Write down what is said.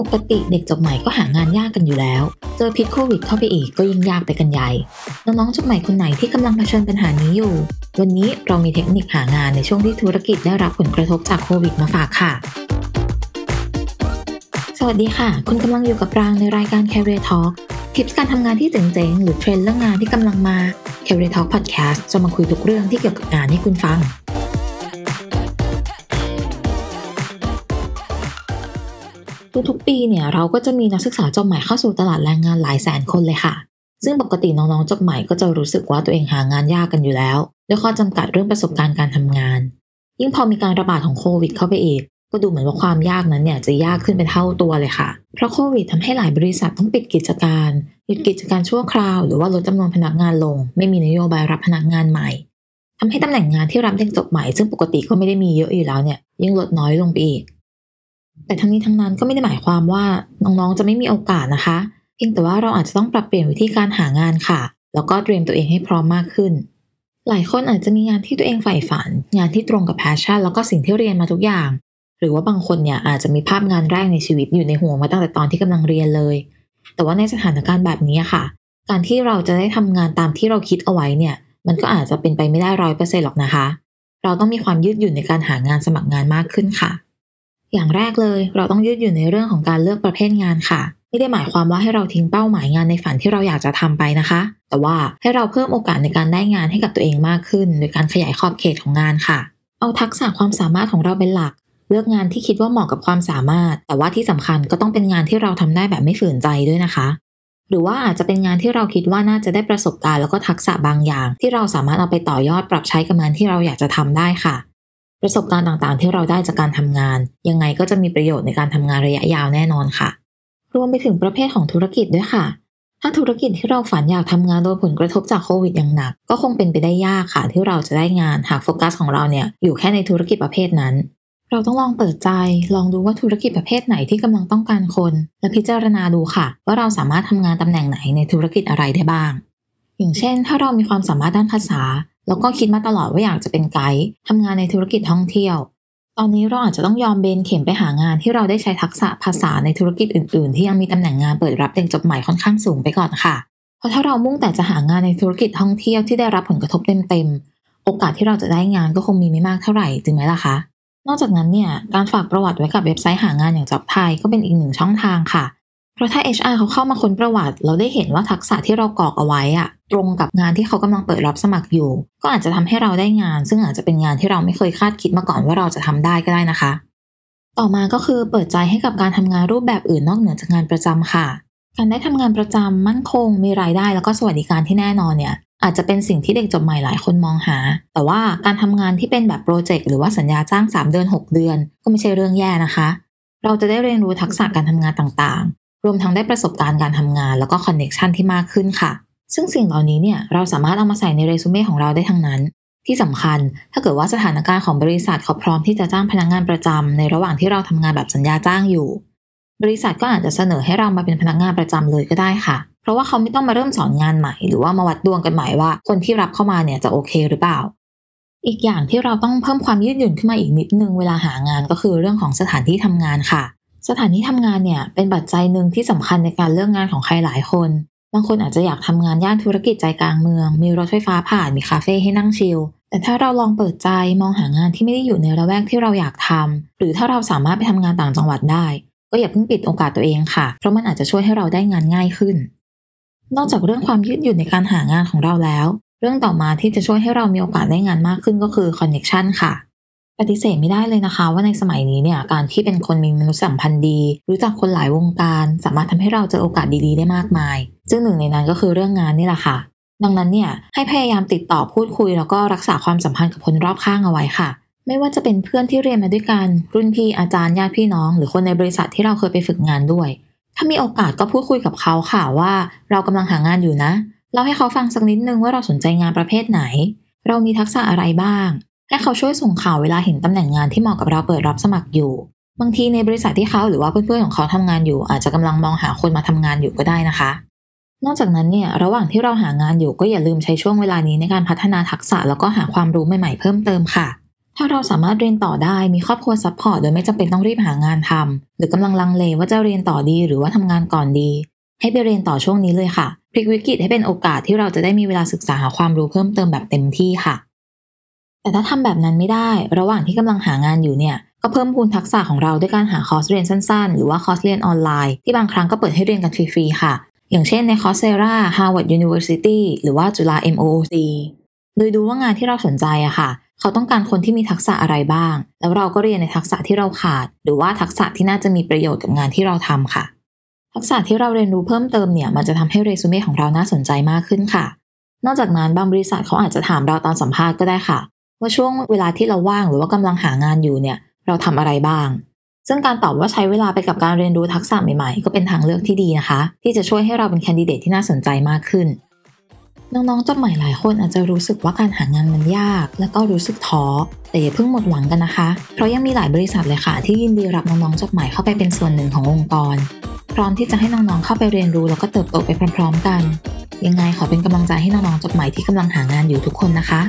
ปกติเด็กจบใหม่ก็หางานยากกันอยู่แล้ว เจอพิษโควิดเข้าไปอีกก็ยิ่งยากไปกันใหญ่ น้องๆจบใหม่คนไหนที่กำลังเผชิญปัญหานี้อยู่ วันนี้เรามีเทคนิคหางานในช่วงที่ธุรกิจได้รับผลกระทบจากโควิดมาฝากค่ะ สวัสดีค่ะ คุณกำลังอยู่กับรางในรายการ Career Talk ทิปการทำงานที่เจ๋งๆ หรือเทรนด์เรื่องงานที่กำลังมา Career Talk Podcast จะมาคุยทุกเรื่องที่เกี่ยวกับงานให้คุณฟัง ทุกๆ ปีเนี่ยเราก็จะมีนักศึกษาจบใหม่เข้าสู่ตลาดแรงงานหลายแสนคนเลยค่ะ ซึ่งปกติน้องๆจบใหม่ก็จะรู้สึกว่าตัวเองหางานยากกันอยู่แล้วด้วยข้อจำกัดเรื่องประสบการณ์การทำงาน ยิ่งพอมีการระบาดของโควิดเข้าไปอีก ก็ดูเหมือนว่าความยากนั้นเนี่ยจะยากขึ้นเป็นเท่าตัวเลยค่ะ เพราะโควิดทำให้หลายบริษัทต้องปิดกิจการหยุดกิจการชั่วคราวหรือว่าลดจำนวนพนักงานลง ไม่มีนโยบายรับพนักงานใหม่ทำให้ตำแหน่งงานที่รับเด็กจบใหม่ซึ่งปกติก็ไม่ได้มีเยอะอยู่แล้วเนี่ยยิ่งลดน้อยลงไปอีก แต่ทั้งนี้ทั้งนั้นก็ไม่ได้หมายความว่าน้องๆจะไม่มีโอกาสนะคะ เพียงแต่ว่าเราอาจจะต้องปรับเปลี่ยนวิธีการหางานค่ะ แล้วก็เตรียมตัวเองให้พร้อมมากขึ้น หลายคนอาจจะมีงานที่ตัวเองใฝ่ฝัน งานที่ตรงกับแพชชั่น แล้วก็สิ่งที่เรียนมาทุกอย่าง หรือว่าบางคนเนี่ยอาจจะมีภาพงานแรกในชีวิตอยู่ในหัวมาตั้งแต่ตอนที่กำลังเรียนเลย แต่ว่าในสถานการณ์แบบนี้ค่ะ การที่เราจะได้ทำงานตามที่เราคิดเอาไว้เนี่ย มันก็อาจจะเป็นไปไม่ได้ร้อยเปอร์เซ็นต์หรอกนะคะ เราต้องมีความยืดหยุ่นในการหางานสมัครงานมากขึ้นค่ะ อย่างแรกเลย เราต้องยืดหยุ่นในเรื่องของการเลือกประเภทงานค่ะ ไม่ได้หมายความว่าให้เราทิ้งเป้าหมายงานในฝันที่เราอยากจะทำไปนะคะ แต่ว่าให้เราเพิ่มโอกาสในการได้งานให้กับตัวเองมากขึ้น โดยการขยายขอบเขตของงานค่ะ เอาทักษะความสามารถของเราเป็นหลัก เลือกงานที่คิดว่าเหมาะกับความสามารถ แต่ว่าที่สำคัญก็ต้องเป็นงานที่เราทำได้แบบไม่ฝืนใจด้วยนะคะ หรือว่าอาจจะเป็นงานที่เราคิดว่าน่าจะได้ประสบการณ์แล้วก็ทักษะบางอย่าง ที่เราสามารถเอาไปต่อยอดปรับใช้กับงานที่เราอยากจะทำได้ค่ะ ประสบการณ์ต่างๆ ที่เราได้จากการทำงาน ยังไงก็จะมีประโยชน์ในการทำงานระยะยาวแน่นอนค่ะ รวมไปถึงประเภทของธุรกิจด้วยค่ะ ถ้าธุรกิจที่เราฝันอยากทำงานโดนผลกระทบจากโควิดอย่างหนัก ก็คงเป็นไปได้ยากค่ะ ที่เราจะได้งานหากโฟกัสของเราเนี่ยอยู่แค่ในธุรกิจประเภทนั้น เราต้องลองเปิดใจ ลองดูว่าธุรกิจประเภทไหนที่กำลังต้องการคน และพิจารณาดูค่ะ ว่าเราสามารถทำงานตำแหน่งไหนในธุรกิจอะไรได้บ้าง อย่างเช่น ถ้าเรามีความสามารถด้านภาษา แล้วก็คิดมาตลอดว่าอยากจะเป็นไกด์ทำงานในธุรกิจท่องเที่ยว ตอนนี้เราอาจจะต้องยอมเบนเข็มไปหางานที่เราได้ใช้ทักษะภาษาในธุรกิจอื่น ๆ ที่ยังมีตำแหน่งงานเปิดรับเด็กจบใหม่ค่อนข้างสูงไปก่อนค่ะ เพราะถ้าเรามุ่งแต่จะหางานในธุรกิจท่องเที่ยวที่ได้รับผลกระทบเต็ม ๆ โอกาสที่เราจะได้งานก็คงมีไม่มากเท่าไหร่จริงไหมล่ะคะ นอกจากนั้นเนี่ยการฝากประวัติไว้กับเว็บไซต์หางานอย่างจอบไทยก็เป็นอีกหนึ่งช่องทางค่ะ เพราะถ้า HR เขาเข้ามาค้นประวัติ เราได้เห็นว่าทักษะที่เรากรอกเอาไว้อะตรงกับงานที่เขากำลังเปิดรับสมัครอยู่ ก็อาจจะทำให้เราได้งาน ซึ่งอาจจะเป็นงานที่เราไม่เคยคาดคิดมาก่อนว่าเราจะทำได้ก็ได้นะคะ ต่อมาก็คือเปิดใจให้กับการทำงานรูปแบบอื่นนอกเหนือจากงานประจำค่ะ การได้ทำงานประจำมั่นคง มีรายได้แล้วก็สวัสดิการที่แน่นอนเนี่ยอาจจะเป็นสิ่งที่เด็กจบใหม่หลายคนมองหา แต่ว่าการทำงานที่เป็นแบบโปรเจกต์หรือว่าสัญญาจ้าง 3 เดือน 6 เดือน ก็ไม่ใช่เรื่องแย่นะคะ เราจะได้เรียนรู้ทักษะการทำงานต่าง รวมทั้งได้ประสบการณ์การทำงาน แล้วก็ connection ที่มากขึ้นค่ะ ซึ่งสิ่งเหล่านี้เนี่ยเราสามารถเอามาใส่ในเรซูเม่ของเราได้ทั้งนั้น ที่สำคัญ ถ้าเกิดว่าสถานการณ์ของบริษัทเขาพร้อมที่จะจ้างพนักงานประจำในระหว่างที่เราทำงานแบบสัญญาจ้างอยู่ บริษัทก็อาจจะเสนอให้เรามาเป็นพนักงานประจำเลยก็ได้ค่ะ เพราะว่าเขาไม่ต้องมาเริ่มสอนงานใหม่ หรือว่ามาวัดดวงกันใหม่ว่า คนที่รับเข้ามาเนี่ยจะโอเคหรือเปล่า อีกอย่างที่เราต้องเพิ่มความยืดหยุ่นขึ้นมาอีกนิดนึงเวลาหางานก็คือเรื่องของสถานที่ทำงานค่ะ สถานที่ทำงานเนี่ยเป็นปัจจัยหนึ่งที่สำคัญในการเลือกงานของใครหลายคน บางคนอาจจะอยากทำงานย่านธุรกิจใจกลางเมือง มีรถไฟฟ้าผ่าน มีคาเฟ่ให้นั่งชิล แต่ถ้าเราลองเปิดใจมองหางานที่ไม่ได้อยู่ในระแวกที่เราอยากทำ หรือถ้าเราสามารถไปทำงานต่างจังหวัดได้ ก็อย่าเพิ่งปิดโอกาสตัวเองค่ะ เพราะมันอาจจะช่วยให้เราได้งานง่ายขึ้น นอกจากเรื่องความยืดหยุ่นในการหางานของเราแล้ว เรื่องต่อมาที่จะช่วยให้เรามีโอกาสได้งานมากขึ้นก็คือคอนเน็ชันค่ะ ปฏิเสธไม่ได้เลยนะคะ ว่าในสมัยนี้เนี่ยการที่เป็นคนมีมนุษยสัมพันธ์ดี รู้จักคนหลายวงการ สามารถทำให้เราเจอโอกาสดีๆได้มากมาย ซึ่งหนึ่งในนั้นก็คือเรื่องงานนี่แหละค่ะ ดังนั้นเนี่ยให้พยายามติดต่อพูดคุย แล้วก็รักษาความสัมพันธ์กับคนรอบข้างเอาไว้ค่ะ ไม่ว่าจะเป็นเพื่อนที่เรียนมาด้วยกันรุ่นพี่อาจารย์ญาติพี่น้อง หรือคนในบริษัทที่เราเคยไปฝึกงานด้วย ถ้ามีโอกาสก็พูดคุยกับเขาค่ะว่าเรากำลังหางานอยู่นะเล่าให้เขาฟังสักนิดนึงว่าเราสนใจงานประเภทไหน เรามีทักษะอะไรบ้าง ให้เขาช่วยส่งข่าวเวลาเห็นตำแหน่งงานที่เหมาะกับเราเปิดรับสมัครอยู่ บางทีในบริษัทที่เขาหรือว่าเพื่อนๆของเขาทำงานอยู่ อาจจะกำลังมองหาคนมาทำงานอยู่ก็ได้นะคะ นอกจากนั้นเนี่ยระหว่างที่เราหางานอยู่ก็อย่าลืมใช้ช่วงเวลานี้ในการพัฒนาทักษะแล้วก็หาความรู้ใหม่ๆเพิ่มเติมค่ะถ้าเราสามารถเรียนต่อได้มีครอบครัว support โดยไม่จำเป็นต้องรีบหางานทำหรือกำลังลังเลว่าจะเรียนต่อดีหรือว่าทำงานก่อนดี ให้ไปเรียนต่อช่วงนี้เลยค่ะพลิกวิกฤตให้เป็นโอกาสที่เราจะได้มีเวลาศึกษาหาความรู้เพิ่มเติมแบบเต็มที่ค่ะ แต่ถ้าทำแบบนั้นไม่ได้ ระหว่างที่กำลังหางานอยู่เนี่ย ก็เพิ่มพูนทักษะของเราด้วยการหาคอร์สเรียนสั้นๆ หรือว่าคอร์สเรียนออนไลน์ที่บางครั้งก็เปิดให้เรียนกันฟรีๆค่ะ อย่างเช่นใน Coursera Harvard University หรือว่าจุฬา MOOC โดยดูว่างานที่เราสนใจอะค่ะ เขาต้องการคนที่มีทักษะอะไรบ้าง แล้วเราก็เรียนในทักษะที่เราขาด หรือว่าทักษะที่น่าจะมีประโยชน์กับงานที่เราทำค่ะ ทักษะที่เราเรียนรู้เพิ่มเติมเนี่ย มันจะทำให้เรซูเม่ของเราน่าสนใจมากขึ้นค่ะ นอกจากนั้นบางบริษัทเขาอาจจะถามเราตอนสัมภาษณ์ก็ได้ค่ะ ว่าช่วงเวลาที่เราว่างหรือว่ากำลังหางานอยู่เนี่ย เราทำอะไรบ้าง ซึ่งการตอบว่าใช้เวลาไปกับการเรียนรู้ทักษะใหม่ๆ ก็เป็นทางเลือกที่ดีนะคะ ที่จะช่วยให้เราเป็นแคนดิเดตที่น่าสนใจมากขึ้น น้องๆจบใหม่หลายคนอาจจะรู้สึกว่าการหางานมันยาก และก็รู้สึกท้อแต่อย่าเพิ่งหมดหวังกันนะคะ เพราะยังมีหลายบริษัทเลยค่ะ ที่ยินดีรับน้องๆจบใหม่เข้าไปเป็นส่วนหนึ่งขององค์กร พร้อมที่จะให้น้องๆเข้าไปเรียนรู้แล้วก็เติบโตไปพร้อมๆกัน ยังไงขอเป็นกำลังใจให้น้องๆจบใหม่ที่กำลังหางานอยู่ทุกคนนะคะ